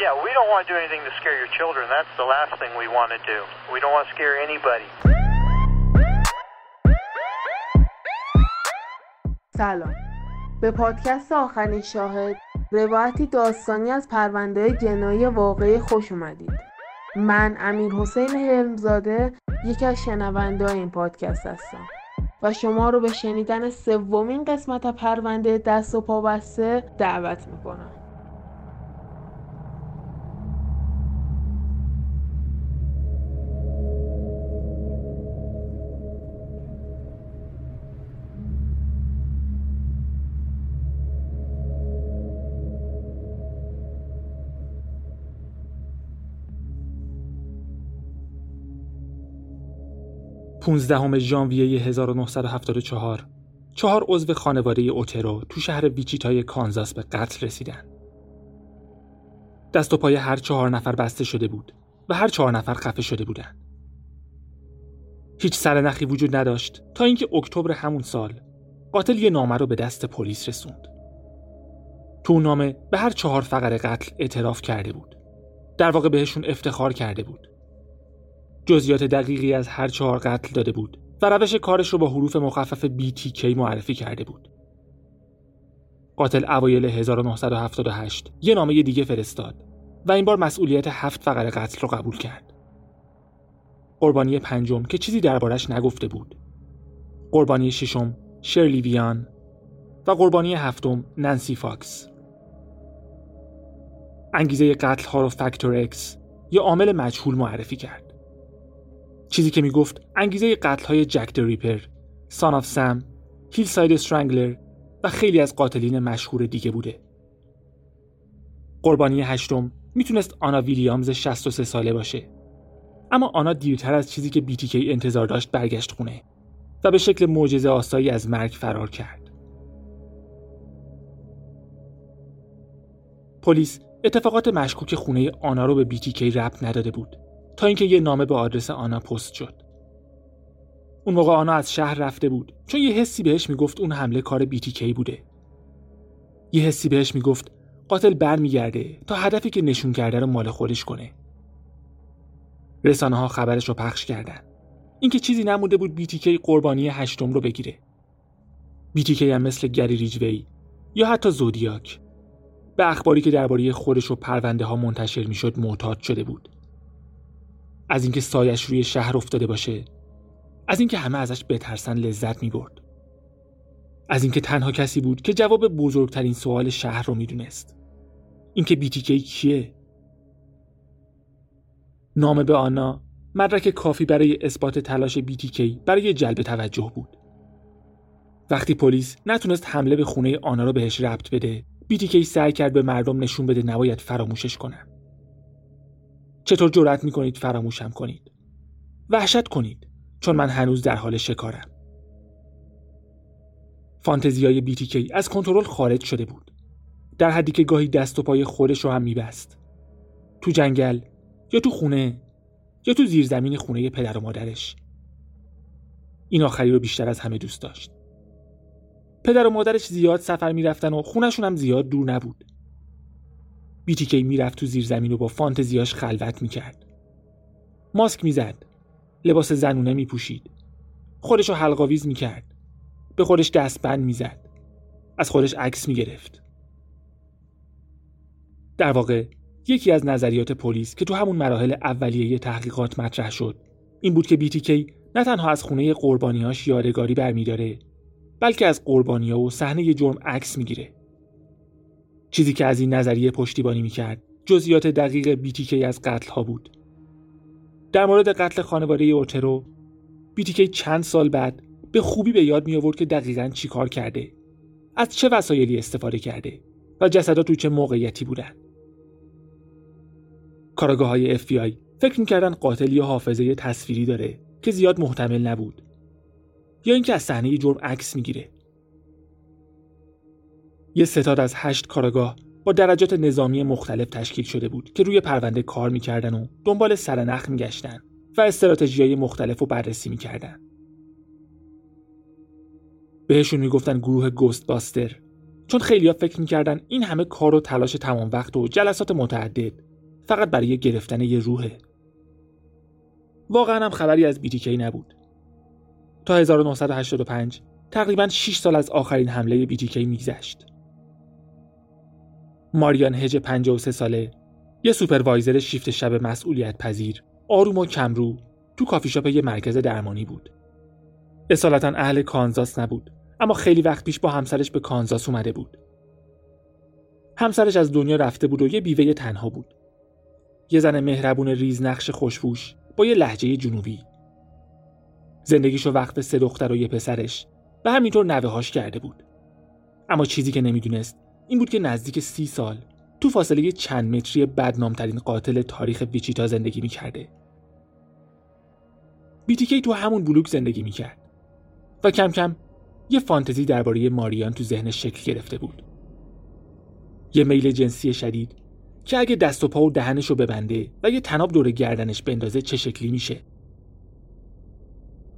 Yeah, we don't want to do anything to scare your children. That's the last thing we want to do. We don't want to scare anybody. سلام به پادکست آخرین شاهد روایتی داستانی از پرونده جنایی واقعی خوش اومدید من امیر حسین هرمزاده یکی از شنونده این پادکست هستم و شما رو به شنیدن سومین قسمت پرونده دست و پا بسته دعوت می‌کنم 15 ژانویه 1974 چهار عضو خانواده اوترو تو شهر ویچیتای کانزاس به قتل رسیدن. دست و پای هر چهار نفر بسته شده بود و هر چهار نفر خفه شده بودند. هیچ سرنخی وجود نداشت تا اینکه اکتبر همون سال قاتل یه نامه رو به دست پلیس رسوند. تو نامه به هر چهار فقر قتل اعتراف کرده بود. در واقع بهشون افتخار کرده بود. جزئیات دقیقی از هر چهار قتل داده بود و روش کارش رو با حروف مخفف BTK معرفی کرده بود. قاتل اوایل 1978 یه نامه دیگه فرستاد و این بار مسئولیت هفت فقر قتل رو قبول کرد. قربانی پنجم که چیزی دربارش نگفته بود. قربانی ششم شرلی ویان و قربانی هفتم نانسی فاکس. انگیزه قتل ها رو factor X یا عامل مجهول معرفی کرد. چیزی که می‌گفت انگیزه قتل های جک ریپر، Son of Sam، Hillside Strangler و خیلی از قاتلین مشهور دیگه بوده. قربانی هشتم می‌تونست آنا ویلیامز 63 ساله باشه. اما آنا دیرتر از چیزی که BTK انتظار داشت برگشت خونه و به شکل معجزه آسایی از مرگ فرار کرد. پلیس اتفاقات مشکوک خونه آنا رو به بیتیکی ربط نداده بود تا اینکه یه نامه به آدرس آنا پست شد. اون موقع آنا از شهر رفته بود چون یه حسی بهش می‌گفت اون حمله کار کی بوده. یه حسی بهش می‌گفت قاتل برمیگرده تا هدفی که نشون کرده رو مال خودش کنه. رسانه ها خبرش رو پخش کردن. اینکه چیزی نموده بود کی قربانی هشتم رو بگیره. کی هم مثل گری ریجوی یا حتی زودیاک به اخباری که درباره خودش و پرونده ها منتشر می‌شد معتاد شده بود. از اینکه سایش روی شهر افتاده باشه. از اینکه همه ازش بترسن لذت می برد. از اینکه تنها کسی بود که جواب بزرگترین سوال شهر رو می‌دونست. اینکه بیتیکی کیه؟ نامه به آنا مدرک کافی برای اثبات تلاش بیتیکی برای جلب توجه بود. وقتی پلیس نتونست حمله به خونه آنا رو بهش ربط بده بیتیکی سعی کرد به مردم نشون بده نباید فراموشش کنن چطور جرأت می‌کنید فراموشم کنید؟ وحشت کنید چون من هنوز در حال شکارم. فانتزیای بیتیکی از کنترل خارج شده بود. در حدی که گاهی دست و پای خودش رو هم میبست. تو جنگل یا تو خونه یا تو زیرزمین خونه پدر و مادرش. این آخری رو بیشتر از همه دوست داشت. پدر و مادرش زیاد سفر می‌رفتن و خونشون هم زیاد دور نبود. بیتیکی می‌رفت تو زیر زمین و با فانتزیاش خلوت می‌کرد. ماسک می‌زد. لباس زنونه میپوشید. خودشو حلقاویز می‌کرد. به خودش دستبند می‌زد. از خودش عکس می‌گرفت. در واقع یکی از نظریات پلیس که تو همون مراحل اولیه تحقیقات مطرح شد این بود که بیتیکی نه تنها از خونه قربانیاش یادگاری برمیداره بلکه از قربانیا و صحنه جرم عکس می‌گیره. چیزی که از این نظریه پشتیبانی می‌کرد جزئیات دقیق بیتیکی از قتل ها بود. در مورد قتل خانواده اوترو بیتیکی چند سال بعد به خوبی به یاد می آورد که دقیقا چی کار کرده از چه وسایلی استفاده کرده و جسدات تو چه موقعیتی بودن. کاراگاه های FBI فکر می‌کردن قاتل یا حافظه تصویری داره که زیاد محتمل نبود یا اینکه از صحنه جرم عکس می‌گیره. یه ستاد از هشت کارگاه با درجات نظامی مختلف تشکیل شده بود که روی پرونده کار می‌کردن و دنبال سرنخ میگشتن و استراتژی های مختلف رو بررسی می‌کردن. بهشون می‌گفتن گروه گوست باستر چون خیلیا فکر می‌کردن این همه کار و تلاش تمام وقت و جلسات متعدد فقط برای گرفتن یه روحه. واقعا هم خبری از BTK نبود. تا 1985 تقریبا 6 سال از آخرین حمله BTK میگذشت. ماریان هج 53 ساله یه supervisor شیفت شب مسئولیت پذیر آروم و کمرو تو کافی شاپ یه مرکز درمانی بود. اصالتا اهل کانزاس نبود اما خیلی وقت پیش با همسرش به کانزاس اومده بود. همسرش از دنیا رفته بود و یه بیوه تنها بود. یه زن مهربون ریز نقش خوشبوش با یه لحجه جنوبی. زندگیشو وقف سه دختر و یه پسرش و همینطور نوههاش کرده بود. اما چیزی که نمی‌دونست این بود که نزدیک سی سال تو فاصله چند متری بدنامترین قاتل تاریخ ویچیتا زندگی می‌کرده. بیتیکی تو همون بلوک زندگی می‌کرد و کم کم یه فانتزی درباره ماریان تو ذهنش شکل گرفته بود. یه میل جنسی شدید که اگه دست و پا و دهنش رو ببنده و یه تناب دور گردنش بندازه چه شکلی میشه؟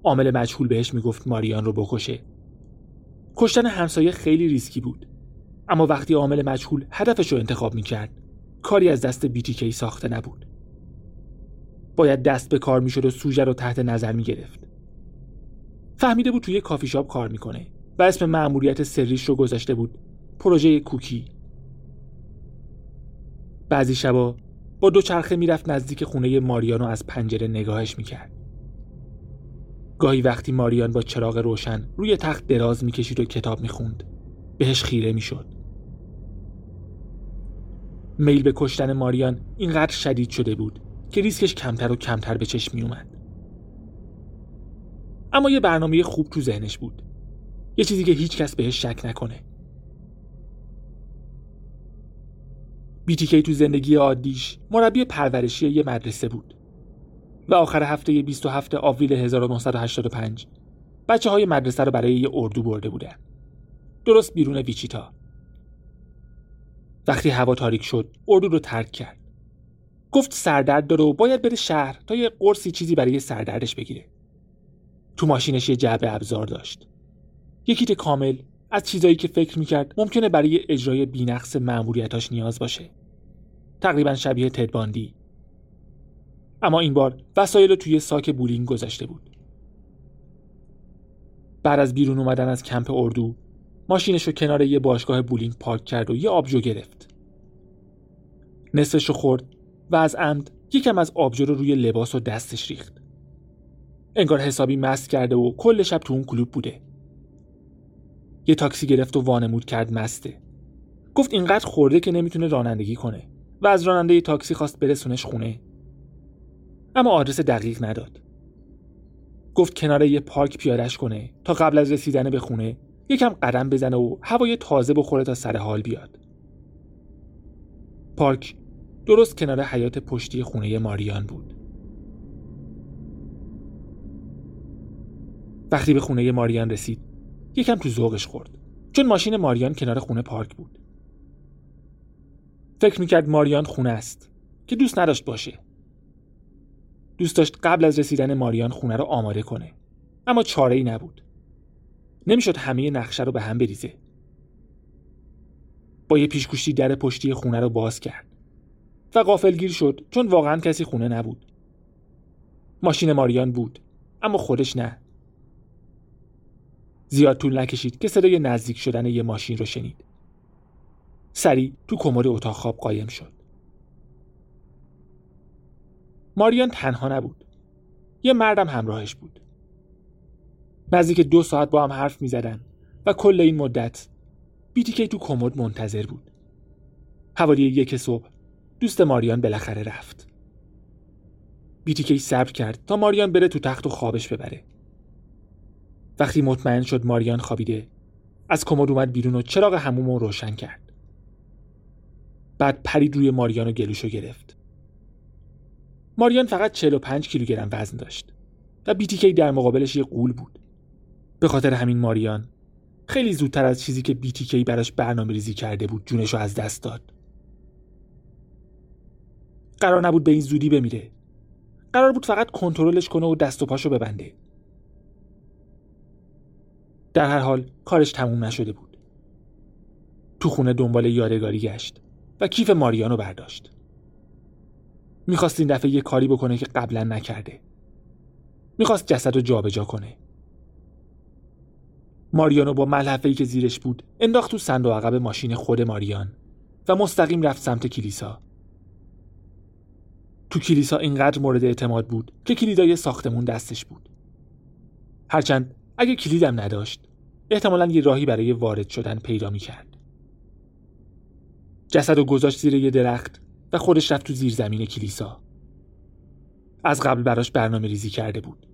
عامل مجهول بهش می‌گفت ماریان رو بکشه. کشتن همسایه خیلی ریسکی بود. اما وقتی عامل مجهول هدفش رو انتخاب می‌کرد کاری از دست بیتیکی ساخته نبود. باید دست به کار می‌شد و سوژه رو تحت نظر می‌گرفت. فهمیده بود توی کافی شاپ کار می‌کنه و اسم مأموریت سریش رو گذاشته بود. پروژه کوکی. بعضی شبا با دو چرخه می‌رفت نزدیک خونه ماریانو از پنجره نگاهش می‌کرد. گاهی وقتی ماریان با چراغ روشن روی تخت دراز می‌کشید و کتاب می‌خوند بهش خیره می‌شد. میل به کشتن ماریان اینقدر شدید شده بود که ریسکش کمتر و کمتر به چشم می اومد. اما یه برنامه خوب تو ذهنش بود. یه چیزی که هیچ کس بهش شک نکنه. بیتیکی تو زندگی عادیش مربی پرورشی یه مدرسه بود و آخر هفته 27 آوریل 1985 بچه های مدرسه رو برای یه اردو برده بودن. درست بیرون ویچیتا. وقتی هوا تاریک شد اردو رو ترک کرد. گفت سردرد داره و باید بره شهر تا یه قرصی چیزی برای سردردش بگیره. تو ماشینش یه جعبه ابزار داشت. یه کیت کامل از چیزایی که فکر می‌کرد ممکنه برای اجرای بینقص معمولیتاش نیاز باشه. تقریبا شبیه تدباندی. اما این بار وسایل رو توی ساک بولینگ گذاشته بود. بعد از بیرون اومدن از کمپ اردو ماشینش رو کنار یه باشگاه بولینگ پارک کرد و یه آبجو گرفت. نصفش رو خورد و از عمد یکم از آبجو رو روی لباس و دستش ریخت. انگار حسابی مست کرده و کل شب تو اون کلوب بوده. یه تاکسی گرفت و وانمود کرد مسته. گفت اینقدر خورده که نمی‌تونه رانندگی کنه و از راننده تاکسی خواست برسونش خونه. اما آدرس دقیق نداد. گفت کنار یه پارک پیادش کنه تا قبل از رسیدن به خونه یکم قدم بزنه و هوای تازه بخوره تا سر حال بیاد. پارک درست کنار حیات پشتی خونه ماریان بود. وقتی به خونه ماریان رسید یکم تو ذوقش خورد چون ماشین ماریان کنار خونه پارک بود. فکر می‌کرد ماریان خونه است که دوست نداشت باشه. دوست داشت قبل از رسیدن ماریان خونه رو آماده کنه اما چاره ای نبود. نمی‌شد همه نقشه رو به هم بریزه. با یه پیشگوشتی در پشتی خونه رو باز کرد. و گیر شد چون واقعا کسی خونه نبود. ماشین ماریان بود اما خودش نه. زیاد طول نکشید که صدای نزدیک شدن یه ماشین رو شنید. سری تو کمد اتاق خواب قایم شد. ماریان تنها نبود. یه مردم همراهش بود. نزدیک دو ساعت با هم حرف می زدن و کل این مدت بیتیکی تو کمد منتظر بود. حوالی یک صبح دوست ماریان بالاخره رفت. بیتیکی صبر کرد تا ماریان بره تو تخت و خوابش ببره. وقتی مطمئن شد ماریان خوابیده از کمد اومد بیرون و چراغ هموم رو روشن کرد. بعد پرید روی ماریان و گلوشو گرفت. ماریان فقط 45 کیلوگرم وزن داشت و بیتیکی در مقابلش یه قول بود. به خاطر همین ماریان. خیلی زودتر از چیزی که بیتیکی براش برنامه ریزی کرده بود جونشو از دست داد. قرار نبود به این زودی بمیره. قرار بود فقط کنترلش کنه و دست و پاشو ببنده. در هر حال کارش تموم نشده بود. تو خونه دنبال یادگاری گشت و کیف ماریانو برداشت. می‌خواست این دفعه یه کاری بکنه که قبلا نکرده. می‌خواست جسد رو جابجا کنه. ماریانو با ملحفه که زیرش بود انداخت تو صندوق عقب ماشین خود ماریان و مستقیم رفت سمت کلیسا. تو کلیسا اینقدر مورد اعتماد بود که کلیدای ساختمون دستش بود. هرچند اگه کلیدم نداشت احتمالا یه راهی برای وارد شدن پیدا می‌کرد. جسد و گذاشت زیر یه درخت و خودش رفت تو زیر زمین کلیسا. از قبل براش برنامه ریزی کرده بود.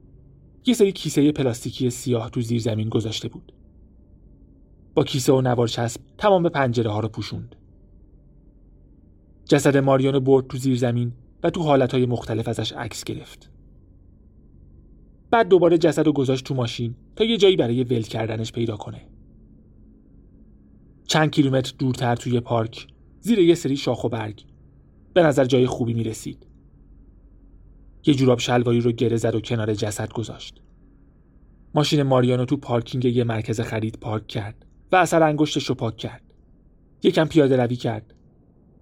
یه سری کیسه پلاستیکی سیاه تو زیر زمین گذاشته بود. با کیسه و نوار چسب تمام پنجره ها رو پوشوند. جسد ماریانو برد تو زیر زمین و تو حالتهای مختلف ازش عکس گرفت. بعد دوباره جسد رو گذاشت تو ماشین تا یه جایی برای ول کردنش پیدا کنه. چند کیلومتر دورتر توی پارک زیر یه سری شاخ و برگ. به نظر جای خوبی می رسید. یه جوراب شلواری رو گره زد و کنار جسد گذاشت. ماشین ماریانو تو پارکینگ یه مرکز خرید پارک کرد و اثر انگشتش رو پاک کرد. یکم پیاده روی کرد.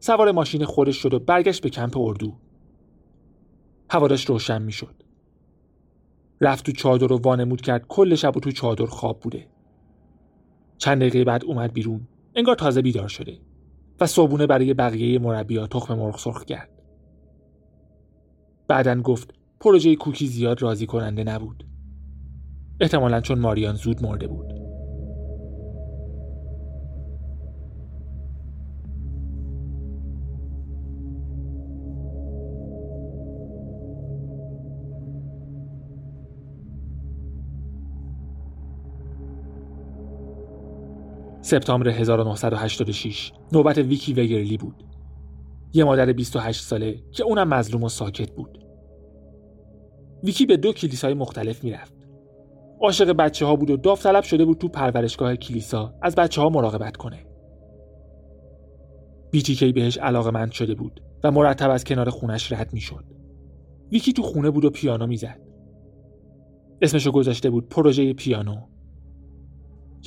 سوار ماشین خودش شد و برگشت به کمپ اردو. هواداش روشن می شد. رفت تو چادر رو وانمود کرد کل شب و تو چادر خواب بوده. چند دقیقه بعد اومد بیرون. انگار تازه بیدار شده. و صبونه برای بقیه مربیا تخم مرغ سرخ کرد. بعدا گفت پروژه کوکی زیاد راضی کننده نبود. احتمالا چون ماریان زود مرده بود. سپتامبر 1986 نوبت ویکی وگرلی بود. یه مادر 28 ساله که اونم مظلوم و ساکت بود. ویکی به دو کلیسای مختلف می‌رفت. عاشق بچه ها بود و داوطلب شده بود تو پرورشگاه کلیسا از بچه ها مراقبت کنه. بیتیکی بهش علاقه مند شده بود و مرتب از کنار خونش رد می‌شد. ویکی تو خونه بود و پیانو می‌زد. اسمشو گذاشته بود پروژه پیانو.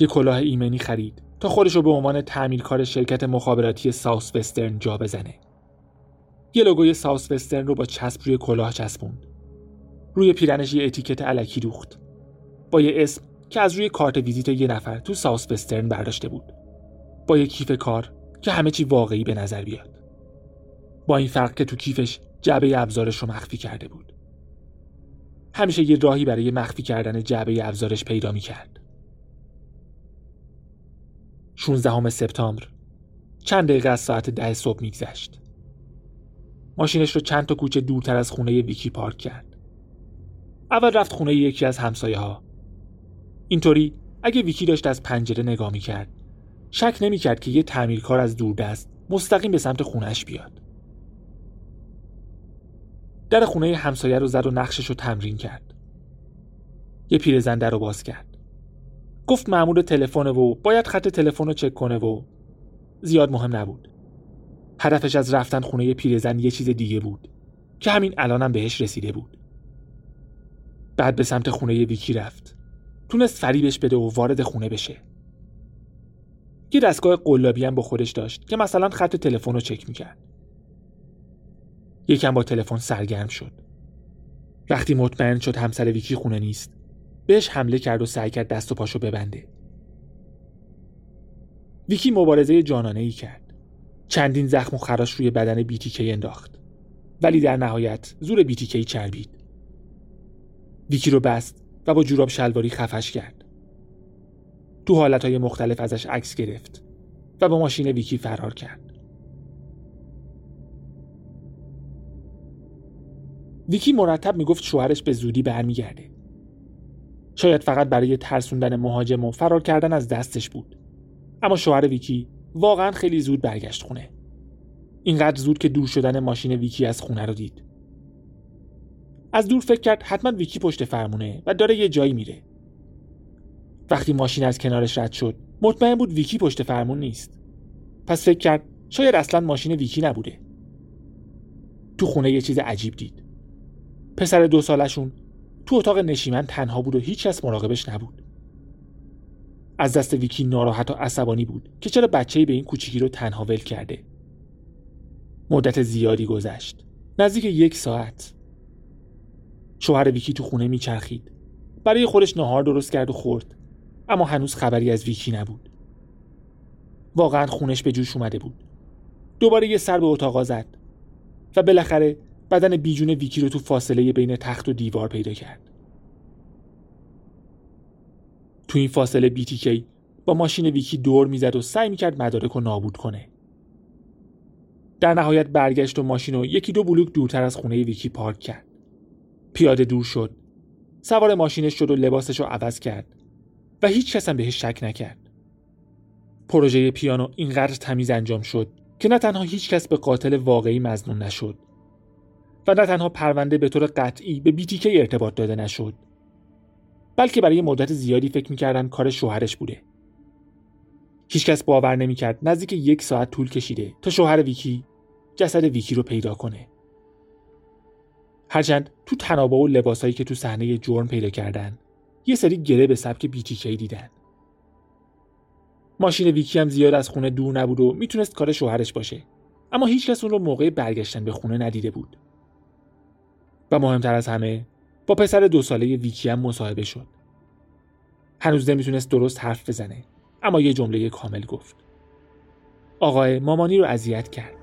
یه کلاه ایمنی خرید تا خودش رو به عنوان تعمیرکار شرکت مخابراتی Southwestern جا بزنه. یه لوگوی Southwestern رو با چسب روی کلاه چسبوند. روی پیرنش یه اتیکت الکی دوخت. با یه اسم که از روی کارت ویزیت یه نفر تو Southwestern برداشته بود. با یه کیف کار که همه چی واقعی به نظر بیاد. با این فرق که تو کیفش جعبه ابزارش رو مخفی کرده بود. همیشه یه راهی برای مخفی کردن جعبه ابزارش پیدا می کرد. 16 سپتامبر چند دقیقه از ساعت ده صبح میگذشت ماشینش رو چند تا کوچه دورتر از خونه ویکی پارک کرد. اول رفت خونه یکی از همسایه ها اینطوری اگه ویکی داشت از پنجره نگاه می‌کرد شک نمی‌کرد که یه تعمیرکار از دوردست مستقیم به سمت خونش بیاد. در خونه همسایه رو زد و نقشش رو تمرین کرد. یه پیرزن در رو باز کرد. گفت مأمور تلفن و باید خط تلفن رو چک کنه و زیاد مهم نبود. هدفش از رفتن خونه پیرزن یه چیز دیگه بود که همین الانم بهش رسیده بود. بعد به سمت خونه ویکی رفت. تونست فریبش بده و وارد خونه بشه. یه دستگاه قلابی هم با خودش داشت که مثلا خط تلفن رو چک می‌کرد. یکم با تلفن سرگرم شد. وقتی مطمئن شد همسر ویکی خونه نیست بهش حمله کرد و سعی کرد دست و پاشو ببنده. ویکی مبارزه جانانه ای کرد. چندین زخم و خراش روی بدن بیتیکی انداخت. ولی در نهایت زور بیتیکی چربید. ویکی رو بست و با جوراب شلواری خفش کرد. تو حالتهای مختلف ازش عکس گرفت و با ماشین ویکی فرار کرد. ویکی مرتب می‌گفت شوهرش به زودی برمیگرده. شاید فقط برای ترسوندن مهاجم و فرار کردن از دستش بود. اما شوهر ویکی واقعا خیلی زود برگشت خونه. اینقدر زود که دور شدن ماشین ویکی از خونه رو دید. از دور فکر کرد حتما ویکی پشت فرمونه و داره یه جایی میره. وقتی ماشین از کنارش رد شد مطمئن بود ویکی پشت فرمون نیست. پس فکر کرد شاید اصلا ماشین ویکی نبوده. تو خونه یه چیز عجیب دید. پسر دو سالشون تو اتاق نشیمن تنها بود و هیچ کس مراقبش نبود. از دست ویکی ناراحت و عصبانی بود که چرا بچه‌ای به این کوچیکی رو تنها ول کرده. مدت زیادی گذشت. نزدیک یک ساعت. شوهر ویکی تو خونه میچرخید. برای خودش نهار درست کرد و خورد اما هنوز خبری از ویکی نبود. واقعا خونش به جوش اومده بود. دوباره یه سر به اتاقا زد و بالاخره بدن بیجون ویکی رو تو فاصله بین تخت و دیوار پیدا کرد. تو این فاصله بیتیکی با ماشین ویکی دور می‌زد و سعی می‌کرد مدارک رو نابود کنه. در نهایت برگشت و ماشین رو یکی دو بلوک دورتر از خونه ویکی پارک کرد. پیاده دور شد. سوار ماشینش شد و لباسش رو عوض کرد و هیچ کس هم بهش شک نکرد. پروژه پیانو اینقدر تمیز انجام شد که نه تنها هیچ کس به قاتل واقعی مزنون نشد و نه تنها پرونده به طور قطعی به بیتیکی ارتباط داده نشد. بلکه برای مدت زیادی فکر می‌کردن کار شوهرش بوده. هیچکس باور نمی‌کرد نزدیک یک ساعت طول کشیده تا شوهر ویکی جسد ویکی رو پیدا کنه. هرچند تو تنابه و لباسایی که تو صحنه جرم پیدا کردن یه سری گره به سبک بیتیکی دیدن. ماشین ویکی هم زیاد از خونه دور نبود و می‌تونست کار شوهرش باشه اما هیچکس اون رو موقع برگشتن به خونه ندیده بود. و مهمتر از همه با پسر دو ساله ویکی هم مصاحبه شد. هنوز نمی‌تونست درست حرف بزنه اما یه جمله کامل گفت. آقای مامانی رو اذیت کرد.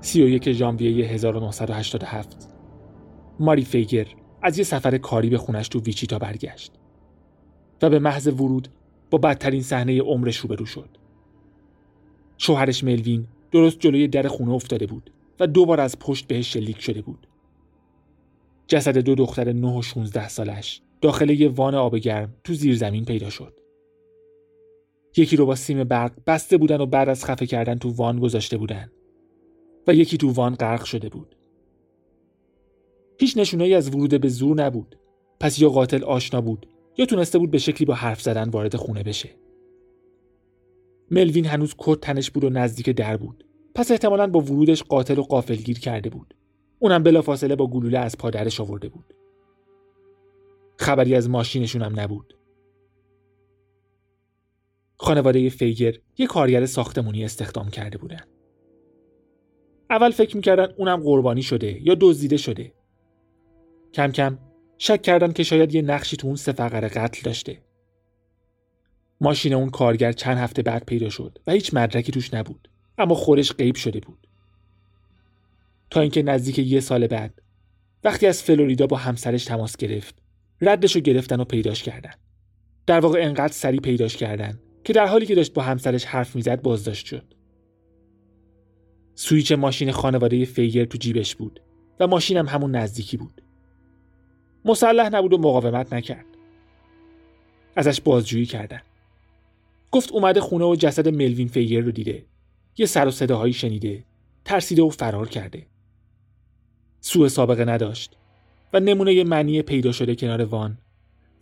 سی و ژانویه 1987 ماری فیگر. از یه سفر کاری به خونش تو ویچیتا برگشت و به محض ورود با بدترین صحنه عمرش روبرو شد. شوهرش ملوین درست جلوی در خونه افتاده بود و دوبار از پشت بهش شلیک شده بود. جسد دو دختر 9 و 16 سالش داخل یه وان آب گرم تو زیر زمین پیدا شد. یکی رو با سیم برق بسته بودن و بعد از خفه کردن تو وان گذاشته بودن و یکی تو وان غرق شده بود. هیچ نشونه‌ای از ورود به زور نبود. پس یا قاتل آشنا بود یا تونسته بود به شکلی با حرف زدن وارد خونه بشه. ملوین هنوز کت تنش بود و نزدیک در بود. پس احتمالا با ورودش قاتل و قافلگیر کرده بود. اونم بلافاصله با گلوله از پادرش آورده بود. خبری از ماشینشون هم نبود. خانواده فیگر یه کارگر ساختمونی استخدام کرده بودن. اول فکر می‌کردن اونم قربانی شده یا دزدیده شده. کم کم شک کردن که شاید یه نقشی تو اون سفقر قتل داشته. ماشین اون کارگر چند هفته بعد پیدا شد و هیچ مدرکی توش نبود اما خورش غیب شده بود. تا اینکه نزدیک یه سال بعد وقتی از فلوریدا با همسرش تماس گرفت ردش رو گرفتن و پیداش کردن. در واقع انقدر سری پیداش کردن که در حالی که داشت با همسرش حرف می‌زد بازداشت شد. سویچ ماشین خانواده فیگر تو جیبش بود و ماشینم همون نزدیکی بود. مسلح نبود و مقاومت نکرد. ازش بازجویی کردن. گفت اومده خونه و جسد ملوین فیگر رو دیده. یه سر و صداهایی شنیده. ترسیده و فرار کرده. سوء سابقه نداشت و نمونه معنی پیدا شده کنار وان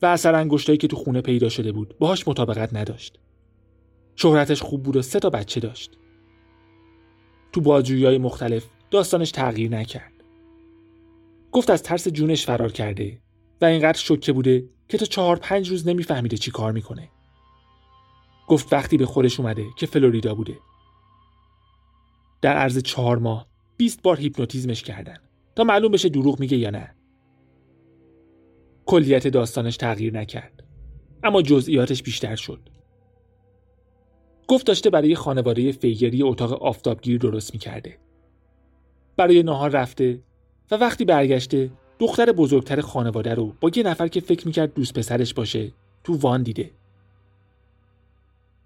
و اثر انگشتایی که تو خونه پیدا شده بود باهاش مطابقت نداشت. شهرتش خوب بود و سه تا بچه داشت. تو بازجویی های مختلف داستانش تغییر نکرد. گفت از ترس جونش فرار کرده و اینقدر شکه بوده که تا چهار پنج روز نمیفهمیده چی کار می‌کنه. گفت وقتی به خودش اومده که فلوریدا بوده. در عرض چهار ماه 20 بار هیپنوتیزمش کردن تا معلوم بشه دروغ میگه یا نه. کلیت داستانش تغییر نکرد. اما جزئیاتش بیشتر شد. گفت داشته برای خانواده فیگری اتاق آفتابگیر درست می‌کرده. برای نهار رفته و وقتی برگشته دختر بزرگتر خانواده رو با یه نفر که فکر می‌کرد دوست پسرش باشه تو وان دیده.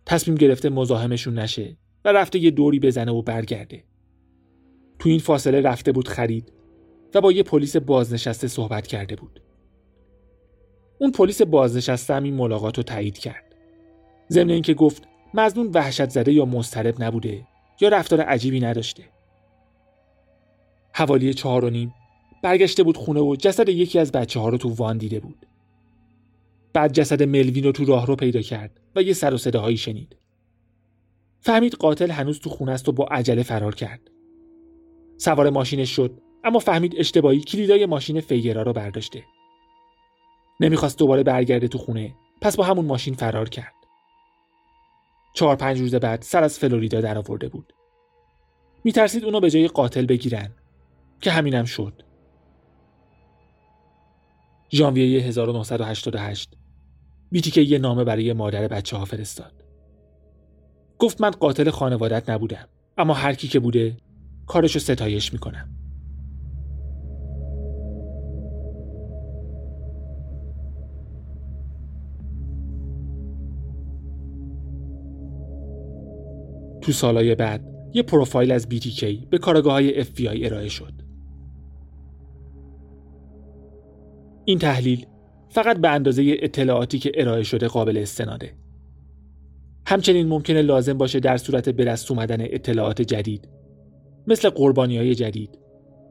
تصمیم گرفته مزاحمشون نشه و رفته یه دوری بزنه و برگرده. تو این فاصله رفته بود خرید و با یه پلیس بازنشسته صحبت کرده بود. اون پلیس بازنشسته هم این ملاقات رو تایید کرد. ضمن اینکه گفت مزنون وحشت زده یا مضطرب نبوده یا رفتار عجیبی نداشته. حوالی چهار و نیم برگشته بود خونه و جسد یکی از بچه ها رو تو وان دیده بود. بعد جسد ملوین رو تو راه رو پیدا کرد و یه سر و صداهایی شنید. فهمید قاتل هنوز تو خونه است و با عجله فرار کرد. سوار ماشینش شد اما فهمید اشتباهی کلیدای ماشین فیگرا رو برداشته نمی‌خواست دوباره برگرده تو خونه پس با همون ماشین فرار کرد چهار پنج روز بعد سر از فلوریدا درآورده بود میترسید اونو به جای قاتل بگیرن که همینم شد. ژانویه 1988 بیتیکه یه نامه برای مادر بچه ها فرستاد. گفت من قاتل خانوادت نبودم اما هر کی که بوده کارشو ستایش می‌کنم. تو سالهای بعد یه پروفایل از BTK به کارگاه های FBI ارائه شد. این تحلیل فقط به اندازه اطلاعاتی که ارائه شده قابل استناده. همچنین ممکنه لازم باشه در صورت به دست اومدن اطلاعات جدید مثل قربانی های جدید،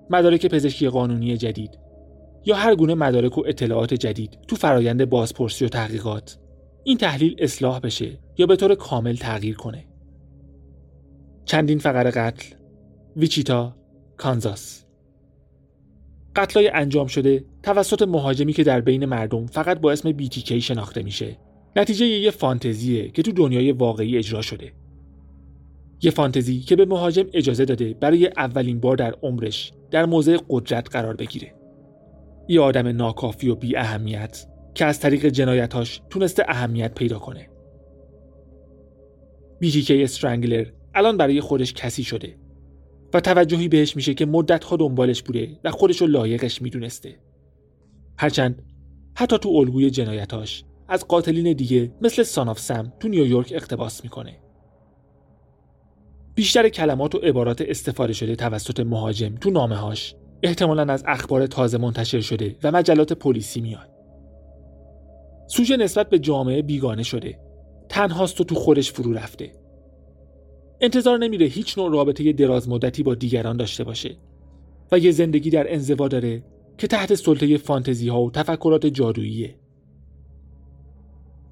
مدارک پزشکی قانونی جدید یا هر گونه مدارک و اطلاعات جدید تو فرایند بازپرسی و تحقیقات این تحلیل اصلاح بشه یا به طور کامل تغییر کنه. چندین فقر قتل ویچیتا کانزاس قتلای انجام شده توسط مهاجمی که در بین مردم فقط با اسم BTK شناخته میشه. نتیجه یه فانتزیه که تو دنیای واقعی اجرا شده. یه فانتزی که به مهاجم اجازه داده برای اولین بار در عمرش در موضع قدرت قرار بگیره. یه آدم ناکافی و بی اهمیت که از طریق جنایتاش تونسته اهمیت پیدا کنه. BTK استرنگلر الان برای خودش کسی شده. و توجهی بهش میشه که مدتها دنبالش بوده و خودش رو لایقش می‌دونسته. هرچند حتی تو الگوی جنایتاش از قاتلین دیگه مثل ساناف سم تو نیویورک اقتباس می‌کنه. بیشتر کلمات و عبارات استفاده شده توسط مهاجم تو نامه هاش احتمالا از اخبار تازه منتشر شده و مجلات پلیسی میاد. سوژه نسبت به جامعه بیگانه شده. تنهاست و تو خودش فرو رفته انتظار نمیره هیچ نوع رابطه دراز مدتی با دیگران داشته باشه و یه زندگی در انزوا داره که تحت سلطه فانتزی ها و تفکرات جادوییه.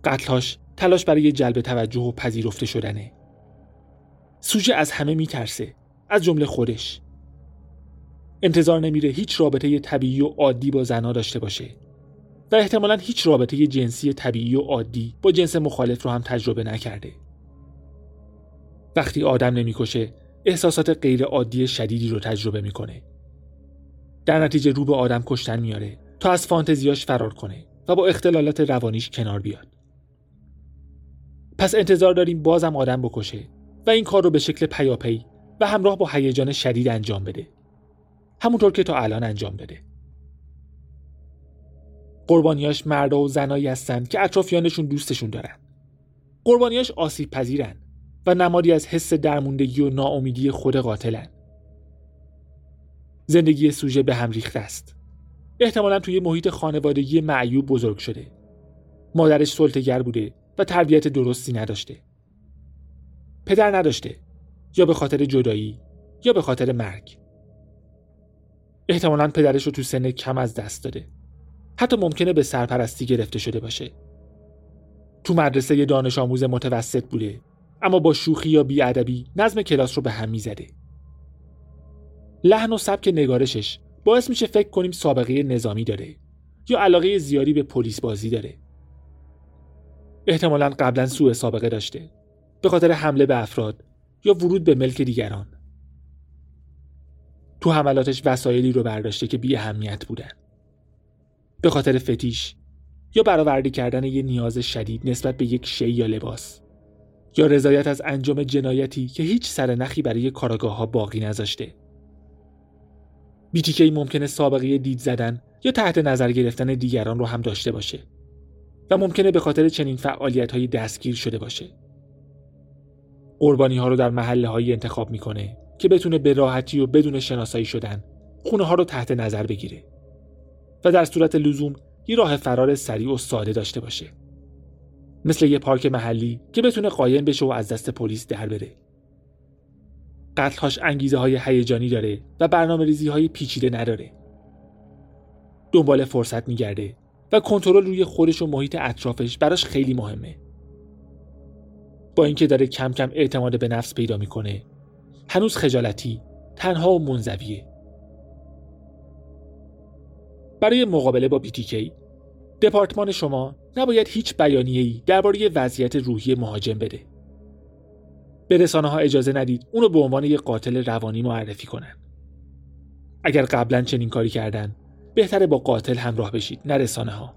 قتلهاش تلاش برای جلب توجه و پذیرفته شدنه. سوژه از همه میترسه از جمله خودش. انتظار نمیره هیچ رابطه طبیعی و عادی با زنها داشته باشه و احتمالا هیچ رابطه جنسی طبیعی و عادی با جنس مخالف رو هم تجربه نکرده. وقتی آدم نمی‌کشه احساسات غیر عادی شدیدی رو تجربه می‌کنه. در نتیجه رو به آدم کشتن میاره تا از فانتزیاش فرار کنه و با اختلالات روانیش کنار بیاد. پس انتظار داریم بازم آدم بکشه و این کار رو به شکل پیاپی و همراه با هیجان شدید انجام بده. همونطور که تا الان انجام بده قربانیاش مردا و زنایی هستند که اطرافیانشون دوستشون دارن. قربانیاش آسیب پذیرن. و نمادی از حس درموندگی و ناامیدی خود قاتلن. زندگی سوژه به هم ریخته است. احتمالا توی محیط خانوادگی معیوب بزرگ شده. مادرش سلطگر بوده و تربیت درستی نداشته. پدر نداشته یا به خاطر جدایی یا به خاطر مرگ. احتمالا پدرش رو تو سن کم از دست داده. حتی ممکنه به سرپرستی گرفته شده باشه. تو مدرسه دانش آموز متوسط بوده اما با شوخی یا بیادبی نظم کلاس رو به هم می‌زده. لحن و سبک نگارشش باعث میشه فکر کنیم سابقه نظامی داره یا علاقه زیادی به پلیس بازی داره. احتمالا قبلا سوء سابقه داشته به خاطر حمله به افراد یا ورود به ملک دیگران. تو حملاتش وسایلی رو برداشته که بی اهمیت بودن. به خاطر فتیش یا برآورده کردن یه نیاز شدید نسبت به یک شی یا لباس. یا رضایت از انجام جنایتی که هیچ سر نخی برای کاراگاه ها باقی نذاشته. بیتیکی ممکنه سابقه دید زدن یا تحت نظر گرفتن دیگران رو هم داشته باشه و ممکنه به خاطر چنین فعالیت های دستگیر شده باشه. قربانی ها رو در محله هایی انتخاب می‌کنه که بتونه به راحتی و بدون شناسایی شدن خونه ها رو تحت نظر بگیره و در صورت لزوم یه راه فرار سریع و ساده داشته باشه. مثل یه پارک محلی که بتونه قایم بشه و از دست پلیس در بره. قتلهاش انگیزه های هیجانی داره و برنامه ریزی های پیچیده نداره. دنبال فرصت میگرده و کنترل روی خودش و محیط اطرافش براش خیلی مهمه. با اینکه داره کم کم اعتماد به نفس پیدا می‌کنه، هنوز خجالتی، تنها و منزویه. برای مقابله با BTK دپارتمان شما نباید هیچ بیانیه‌ای درباره وضعیت روحی مهاجم بده. به رسانه ها اجازه ندید اونو به عنوان یک قاتل روانی معرفی کنن. اگر قبلا چنین کاری کردن بهتره با قاتل همراه بشید نه رسانه ها.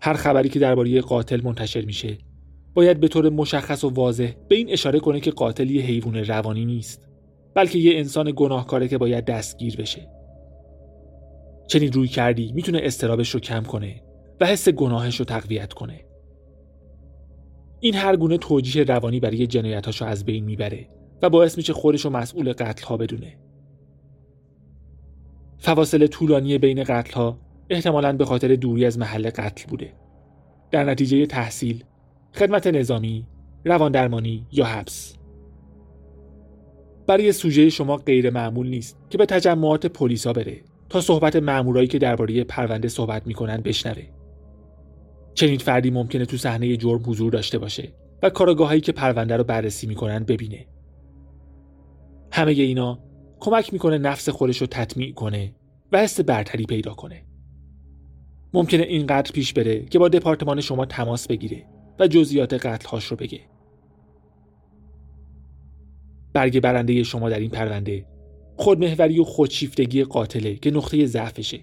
هر خبری که درباره قاتل منتشر میشه باید به طور مشخص و واضح به این اشاره کنه که قاتل یه حیوان روانی نیست بلکه یه انسان گناهکاره که باید دستگیر بشه. چنین روی کردی می‌تونه استرابش رو کم کنه و حس گناهش رو تقویت کنه. این هر گونه توجیه روانی برای جنایتاشو از بین می‌بره و باعث میشه خودش رو مسئول قتل ها بدونه. فواصل طولانی بین قتل ها احتمالاً به خاطر دوری از محل قتل بوده. در نتیجه تحصیل، خدمت نظامی، روان درمانی یا حبس. برای سوژه شما غیر معمول نیست که به تجمعات پلیسا بره تا صحبت مامورایی که درباره پرونده صحبت می‌کنن بشنوه. چنین فردی ممکنه تو صحنه جرم حضور داشته باشه و کارگاهایی که پرونده رو بررسی می‌کنن ببینه. همه اینا کمک می‌کنه نفس خودش رو تطمیع کنه و حس برتری پیدا کنه. ممکنه اینقدر پیش بره که با دپارتمان شما تماس بگیره و جزئیات قتلهاش رو بگه. برگ برنده شما در این پرونده خودمهوری و خودشیفتگی قاتله که نقطه ضعفشه.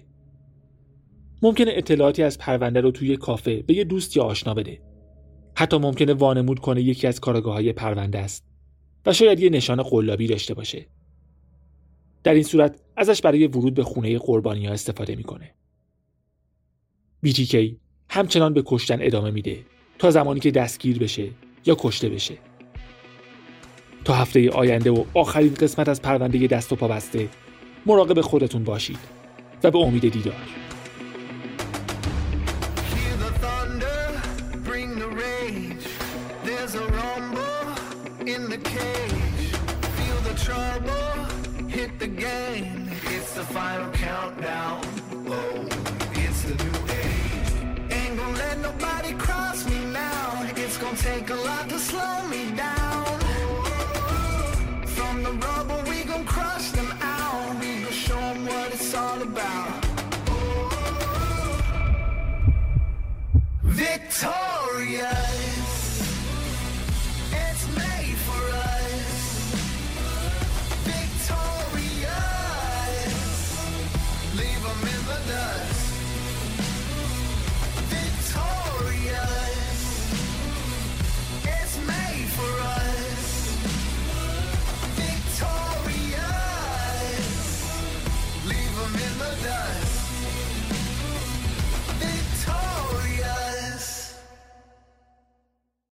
ممکنه اطلاعاتی از پرونده رو توی کافه به یه دوست یا آشنا بده. حتی ممکنه وانمود کنه یکی از کارگاه های پرونده است و شاید یه نشان قلابی داشته باشه. در این صورت ازش برای ورود به خونه قربانی ها استفاده می‌کنه. BTK همچنان به کشتن ادامه میده تا زمانی که دستگیر بشه یا کشته بشه. تا هفته آینده و آخرین قسمت از پرونده دست و پا بسته. مراقب خودتون باشید و به امید دیدار. Take a lot to slow me down.